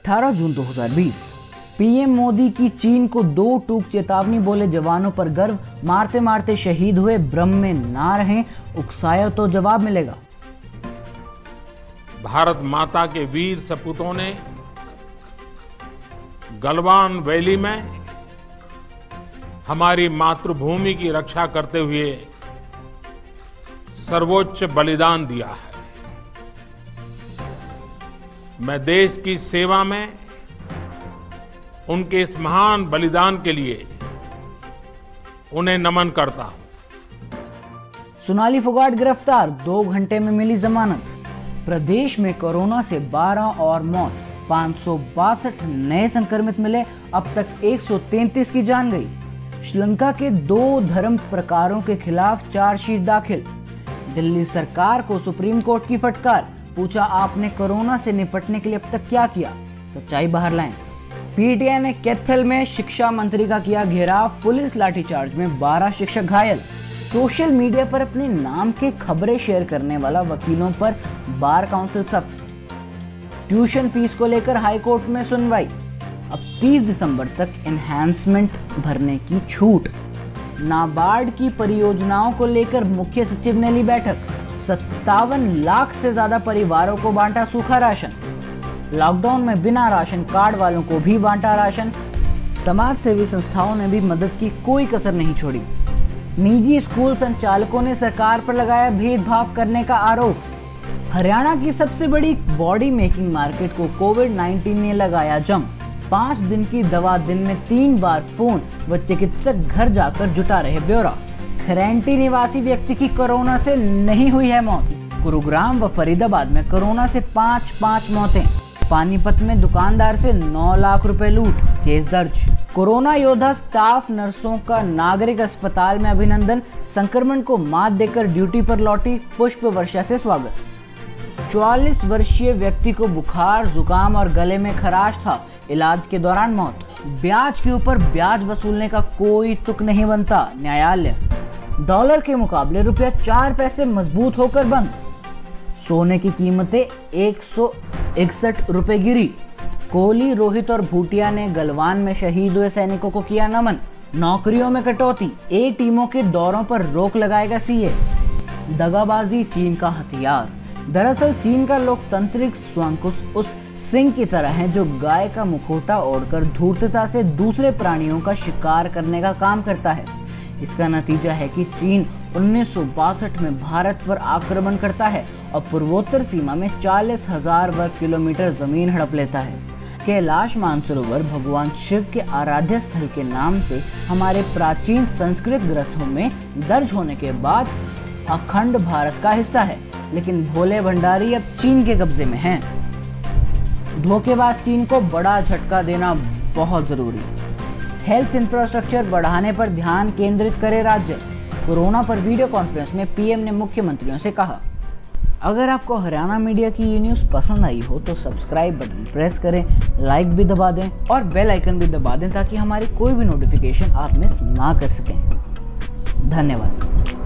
18 जून 2020 PM Modi की चीन को दो टूक चेतावनी बोले जवानों पर गर्व। मारते मारते शहीद हुए ब्रह्म में ना रहें, उकसाया तो जवाब मिलेगा। भारत माता के वीर सपूतों ने गलवान वैली में हमारी मातृभूमि की रक्षा करते हुए सर्वोच्च बलिदान दिया है। मैं देश की सेवा में उनके इस महान बलिदान के लिए उन्हें नमन करता हूँ। सोनाली फोगाट गिरफ़्तार, दो घंटे में मिली जमानत। प्रदेश में कोरोना से 12 और मौत, पाँच नए संक्रमित मिले, अब तक 133 की जान गई। श्रीलंका के दो धर्म प्रकारों के खिलाफ चार्जशीट दाखिल। दिल्ली सरकार को सुप्रीम कोर्ट की फटकार पूछा, आपने कोरोना से निपटने के लिए अब तक क्या किया? सच्चाई बाहर लाएँ। पीटीआई ने कैथल में शिक्षा मंत्री का किया घेराव, पुलिस लाठीचार्ज में 12 शिक्षक घायल। सोशल मीडिया पर अपने नाम के खबरें शेयर करने वाला वकीलों पर बार काउंसिल सख्त। ट्यूशन फ़ीस को लेकर हाईकोर्ट में सुनवाई। अब 30 दिसंबर तक एनहेंसमेंट भरने की छूट। नाबार्ड की परियोजनाओं को लेकर मुख्य सचिव ने ली बैठक। सत्तावन लाख से ज़्यादा परिवारों को बांटा सूखा राशन। लॉकडाउन में बिना राशन कार्ड वालों को भी बांटा राशन। समाज सेवी संस्थाओं ने भी मदद की, कोई कसर नहीं छोड़ी। निजी स्कूल संचालकों ने सरकार पर लगाया भेदभाव करने का आरोप। हरियाणा की सबसे बड़ी बॉडी मेकिंग मार्केट को कोविड 19 ने लगाया जम पाँच दिन की दवा दिन में तीन बार फ़ोन व चिकित्सक घर जाकर जुटा रहे ब्यौरा। खरेंटी निवासी व्यक्ति की कोरोना से नहीं हुई है मौत। गुरुग्राम व फरीदाबाद में कोरोना से पाँच पाँच मौतें। पानीपत में दुकानदार से 9 लाख रुपए लूट, केस दर्ज। कोरोना योद्धा स्टाफ नर्सों का नागरिक अस्पताल में अभिनंदन, संक्रमण को मात देकर ड्यूटी पर लौटी, पुष्प वर्षा से स्वागत। 44 वर्षीय व्यक्ति को बुखार, जुकाम और गले में खराश था, इलाज के दौरान मौत। ब्याज के ऊपर ब्याज वसूलने का कोई तुक नहीं बनता, न्यायालय। डॉलर के मुकाबले रुपया चार पैसे मज़बूत होकर बंद। सोने की कीमतें एक सौ इकसठ रुपए गिरी। कोहली, रोहित और भूटिया ने गलवान में शहीद हुए सैनिकों को किया नमन। नौकरियों में कटौती, ए टीमों के दौरों पर रोक लगाएगा सीए। दगाबाजी, चीन का हथियार। दरअसल चीन का लोकतांत्रिक स्वांकुश उस सिंह की तरह है जो गाय का मुखोटा ओढ़कर धूर्तता से दूसरे प्राणियों का शिकार करने का काम करता है। इसका नतीजा है कि चीन उन्नीस सौ बासठ में भारत पर आक्रमण करता है और पूर्वोत्तर सीमा में चालीस हज़ार वर्ग किलोमीटर ज़मीन हड़प लेता है कैलाश मानसरोवर भगवान शिव के आराध्य स्थल के नाम से हमारे प्राचीन संस्कृत ग्रंथों में दर्ज होने के बाद अखंड भारत का हिस्सा है, लेकिन भोले भंडारी अब चीन के कब्जे में हैं। धोखेबाज चीन को बड़ा झटका देना बहुत ज़रूरी हेल्थ इंफ्रास्ट्रक्चर बढ़ाने पर ध्यान केंद्रित करे राज्य। कोरोना पर वीडियो कॉन्फ्रेंस में पीएम ने मुख्यमंत्रियों से कहा, अगर आपको हरियाणा मीडिया की ये न्यूज़ पसंद आई हो तो सब्सक्राइब बटन प्रेस करें, लाइक भी दबा दें और बेल आइकन भी दबा दें ताकि हमारी कोई भी नोटिफिकेशन आप मिस ना कर सकें। धन्यवाद।